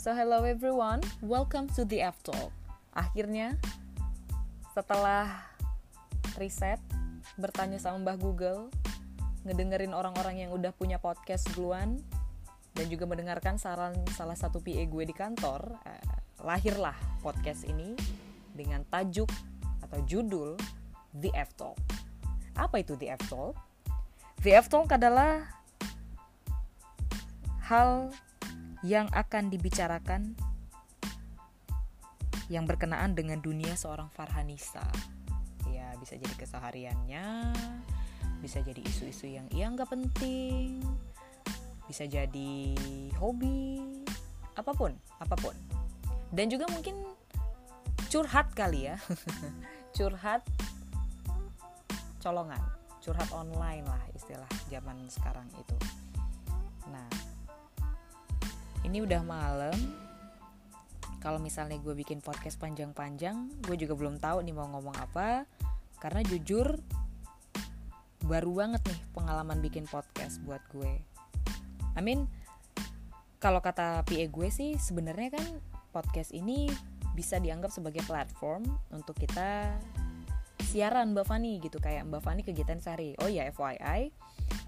So hello everyone, welcome to the F Talk. Akhirnya setelah riset, bertanya sama Mbah Google, ngedengerin orang-orang yang udah punya podcast duluan, dan juga mendengarkan saran salah satu PA gue di kantor, eh, lahirlah podcast ini dengan tajuk atau judul The F Talk. Apa itu The F Talk? The F Talk adalah hal yang akan dibicarakan yang berkenaan dengan dunia seorang Farhanisa. Ya, bisa jadi kesehariannya, bisa jadi isu-isu yang ia nggak penting, bisa jadi hobi, apa pun, apa pun. Dan juga mungkin curhat kali ya. curhat colongan, curhat online lah istilah zaman sekarang itu. Nah, ini udah malam. Kalau misalnya gue bikin podcast panjang-panjang gue juga belum tahu nih mau ngomong apa. Karena jujur baru banget nih pengalaman bikin podcast buat gue. I mean kalau kata PA gue sih sebenarnya kan podcast ini bisa dianggap sebagai platform untuk kita siaran Mbak Fani gitu kayak Mbak Fani kegiatan sehari. Oh ya FYI,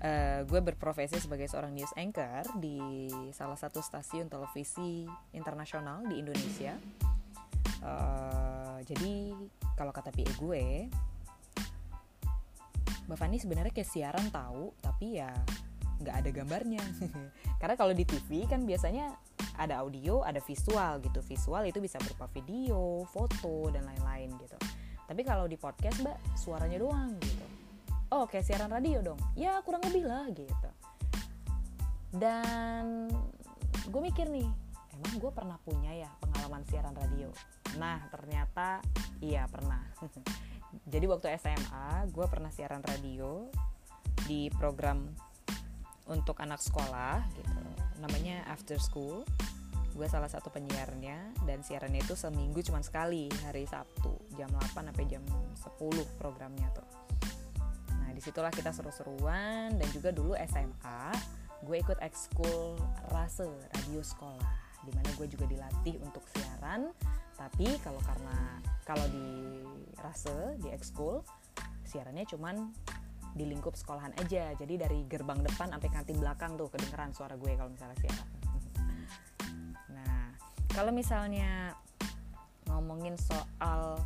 uh, gue berprofesi sebagai seorang news anchor di salah satu stasiun televisi internasional di Indonesia. Uh, jadi kalau kata PA gue, Mbak Fani sebenarnya kayak siaran tahu, tapi ya nggak ada gambarnya. Karena kalau di TV kan biasanya ada audio, ada visual gitu. Visual itu bisa berupa video, foto dan lain-lain gitu tapi kalau di podcast mbak suaranya doang gitu oh kayak siaran radio dong. Ya kurang lebih lah gitu. Dan gue mikir nih emang gue pernah punya ya pengalaman siaran radio? Nah ternyata iya pernah. Jadi waktu SMA gue pernah siaran radio di program untuk anak sekolah gitu. Namanya after school. Gue salah satu penyiarnya dan siarannya itu seminggu cuma sekali hari Sabtu jam 8 sampai jam 10 programnya tuh di situlah kita seru-seruan. Dan juga dulu SMA gue ikut ekskul rase radio sekolah. Di mana gue juga dilatih untuk siaran. Tapi kalau karena kalau di rase di ekskul siarannya cuman di lingkup sekolahan aja. Jadi dari gerbang depan sampai kantin belakang tuh kedengeran suara gue kalau misalnya siaran. Kalau misalnya ngomongin soal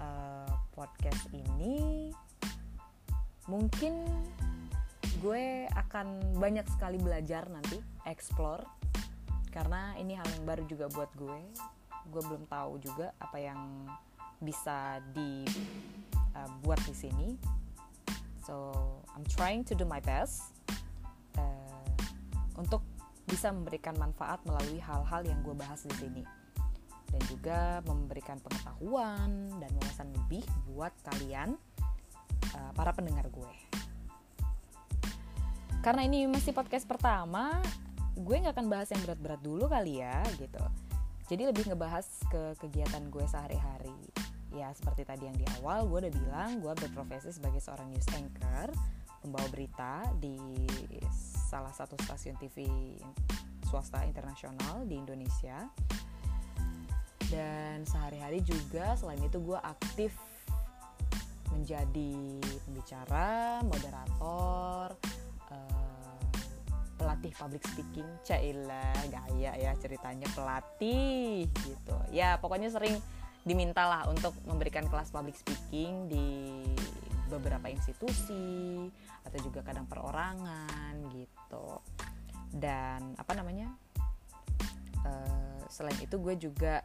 uh, podcast ini mungkin gue akan banyak sekali belajar nanti explore. Karena ini hal yang baru juga buat gue. Gue belum tahu juga apa yang bisa dibuat uh, di sini. So I'm trying to do my best uh, untuk bisa memberikan manfaat melalui hal-hal yang gue bahas di sini. Dan juga memberikan pengetahuan dan wawasan lebih buat kalian uh, para pendengar gue. Karena ini masih podcast pertama, gue nggak akan bahas yang berat-berat dulu kali ya gitu. Jadi lebih ngebahas ke kegiatan gue sehari-hari. Ya seperti tadi yang di awal gue udah bilang gue berprofesi sebagai seorang news anchor, pembawa berita di salah satu stasiun TV swasta internasional di Indonesia dan sehari-hari juga selain itu gue aktif menjadi pembicara, moderator, uh, pelatih public speaking, cailah gaya ya ceritanya pelatih gitu. Ya pokoknya sering dimintalah untuk memberikan kelas public speaking di beberapa institusi atau juga kadang perorangan gitu dan apa namanya uh, selain itu gue juga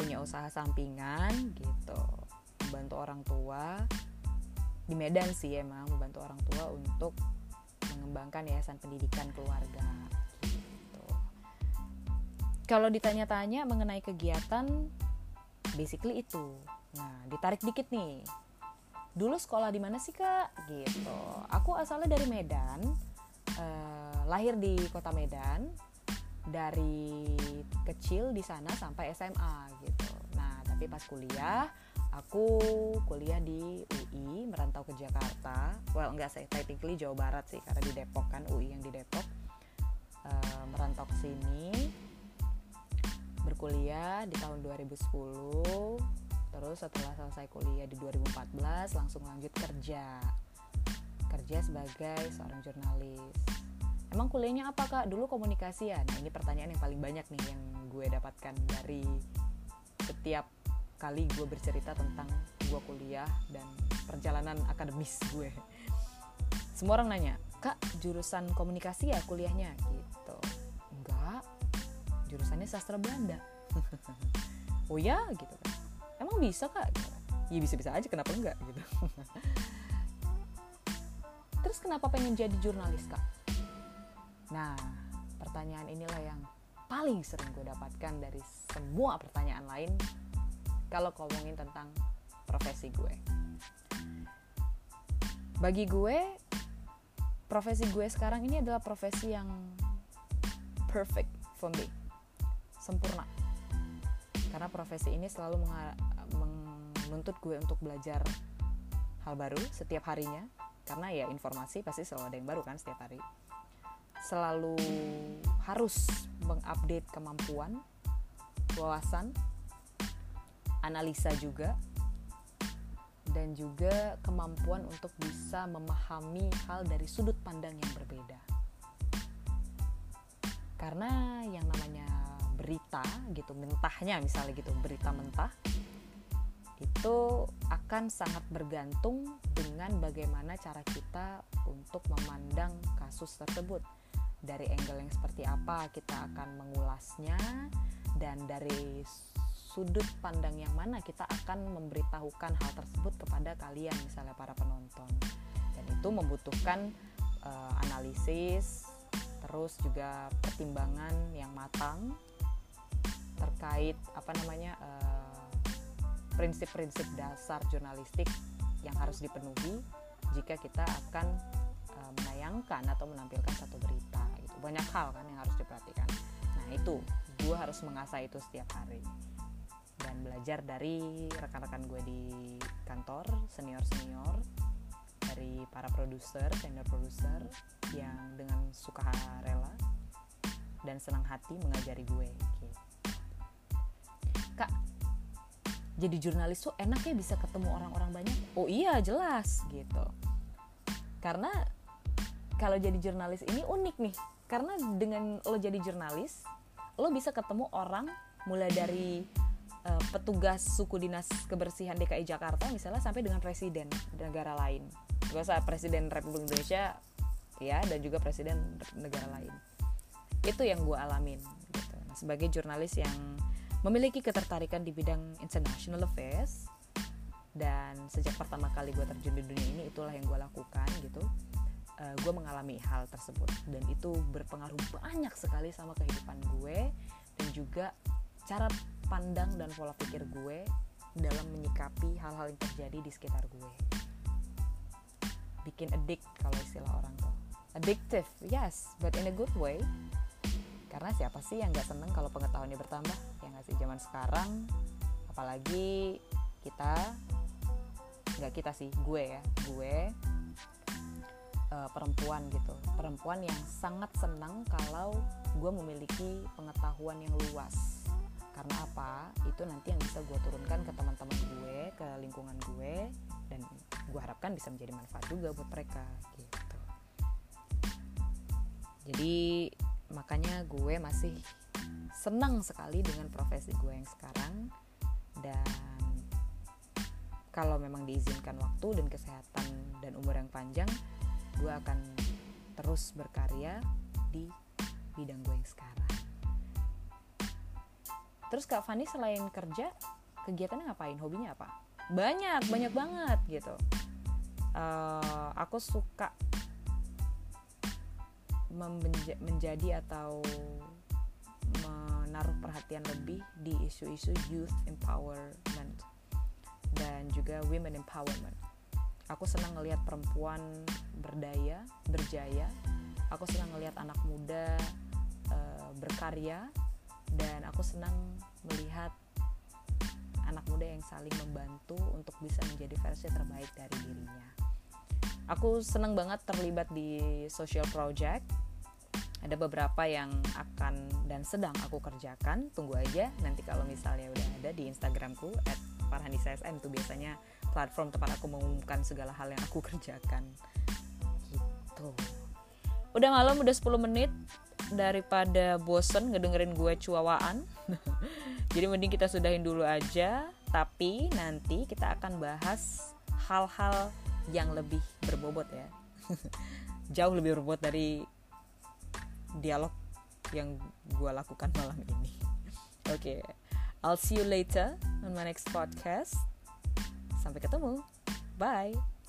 punya usaha sampingan gitu membantu orang tua. Di Medan sih emang membantu orang tua untuk mengembangkan yayasan pendidikan keluarga gitu. Kalau ditanya-tanya mengenai kegiatan basically itu. Nah, ditarik dikit nih. Dulu sekolah di mana sih kak? Gitu. Aku asalnya dari Medan uh, lahir di kota Medan dari kecil di sana sampai SMA gitu. Nah tapi pas kuliah aku kuliah di UI merantau ke Jakarta. Well enggak saya technically Jawa Barat sih karena di Depok kan UI yang di Depok. Uh, merantau ke sini berkuliah di tahun 2010 terus setelah selesai kuliah di 2014 langsung lanjut kerja. Kerja sebagai seorang jurnalis. Emang kuliahnya apa kak? Dulu komunikasi ya? Nah ini pertanyaan yang paling banyak nih yang gue dapatkan dari setiap kali gue bercerita tentang gue kuliah dan perjalanan akademis gue semua orang nanya kak jurusan komunikasi ya kuliahnya? Gitu. Enggak jurusannya sastra Belanda. Oh ya gitu kan. Emang bisa kak? Ya bisa-bisa aja kenapa enggak? Gitu. Terus kenapa pengen jadi jurnalis kak? Nah pertanyaan inilah yang paling sering gue dapatkan dari semua pertanyaan lain kalau ngomongin tentang profesi gue. Bagi gue profesi gue sekarang ini adalah profesi yang perfect for me. Sempurna. Karena profesi ini selalu menuntut gue untuk belajar hal baru setiap harinya. Karena ya informasi pasti selalu ada yang baru kan setiap hari. Selalu harus mengupdate kemampuan wawasan analisa juga dan juga kemampuan untuk bisa memahami hal dari sudut pandang yang berbeda. Karena yang namanya berita gitu mentahnya misalnya gitu berita mentah itu akan sangat bergantung dengan bagaimana cara kita untuk memandang kasus tersebut. Dari angle yang seperti apa kita akan mengulasnya dan dari sudut pandang yang mana kita akan memberitahukan hal tersebut kepada kalian misalnya para penonton. Dan itu membutuhkan uh, analisis terus juga pertimbangan yang matang terkait apa namanya eh, prinsip-prinsip uh, dasar jurnalistik yang harus dipenuhi jika kita akan uh, menayangkan atau menampilkan satu berita itu banyak hal kan yang harus diperhatikan. Nah itu. Gue harus mengasah itu setiap hari dan belajar dari rekan-rekan gue di kantor senior-senior dari para produser senior produser yang dengan suka rela dan senang hati mengajari gue gitu. Kak jadi jurnalis tuh enak ya bisa ketemu orang-orang banyak? Oh iya jelas gitu. Karena kalau jadi jurnalis ini unik nih karena dengan lo jadi jurnalis lo bisa ketemu orang mulai dari uh, petugas suku dinas kebersihan DKI Jakarta misalnya sampai dengan presiden negara lain. Gak usah presiden Republik Indonesia ya dan juga presiden negara lain. Itu yang gue alamin gitu. nah, sebagai jurnalis yang memiliki ketertarikan di bidang international affairs dan sejak pertama kali gue terjun di dunia ini itulah yang gue lakukan gitu. Uh, eh, gue mengalami hal tersebut dan itu berpengaruh banyak sekali sama kehidupan gue dan juga cara pandang dan pola pikir gue dalam menyikapi hal-hal yang terjadi di sekitar gue. Bikin addict kalau istilah orang tuh. Addictive yes but in a good way. Karena siapa sih yang gak seneng kalau pengetahuannya bertambah? Ya nggak sih? Zaman sekarang apalagi kita nggak kita sih gue ya. Gue uh, perempuan gitu. Perempuan yang sangat senang kalau gue memiliki pengetahuan yang luas karena apa itu nanti yang bisa gue turunkan ke teman-teman gue ke lingkungan gue dan gue harapkan bisa menjadi manfaat juga buat mereka gitu. Jadi makanya gue masih senang sekali dengan profesi gue yang sekarang dan kalau memang diizinkan waktu dan kesehatan dan umur yang panjang gue akan terus berkarya di bidang gue yang sekarang terus kak Fani selain kerja kegiatannya ngapain hobinya apa banyak banyak banget gitu uh, aku suka menjadi atau menaruh perhatian lebih di isu-isu youth empowerment dan juga women empowerment. Aku senang ngelihat perempuan berdaya, berjaya. Aku senang ngelihat anak muda uh, berkarya dan aku senang melihat anak muda yang saling membantu untuk bisa menjadi versi terbaik dari dirinya. Aku senang banget terlibat di social project. Ada beberapa yang akan dan sedang aku kerjakan. Tunggu aja nanti kalau misalnya udah ada di instagramku farhanisasm itu biasanya platform tempat aku mengumumkan segala hal yang aku kerjakan. Gitu. Udah malam udah 10 menit daripada bosen ngedengerin gue cuawaan jadi mending kita sudahin dulu aja tapi nanti kita akan bahas hal-hal yang lebih berbobot ya jauh lebih berbobot dari dialog yang gue lakukan malam ini. Oke, okay. I'll see you later on my next podcast. Sampai ketemu. Bye.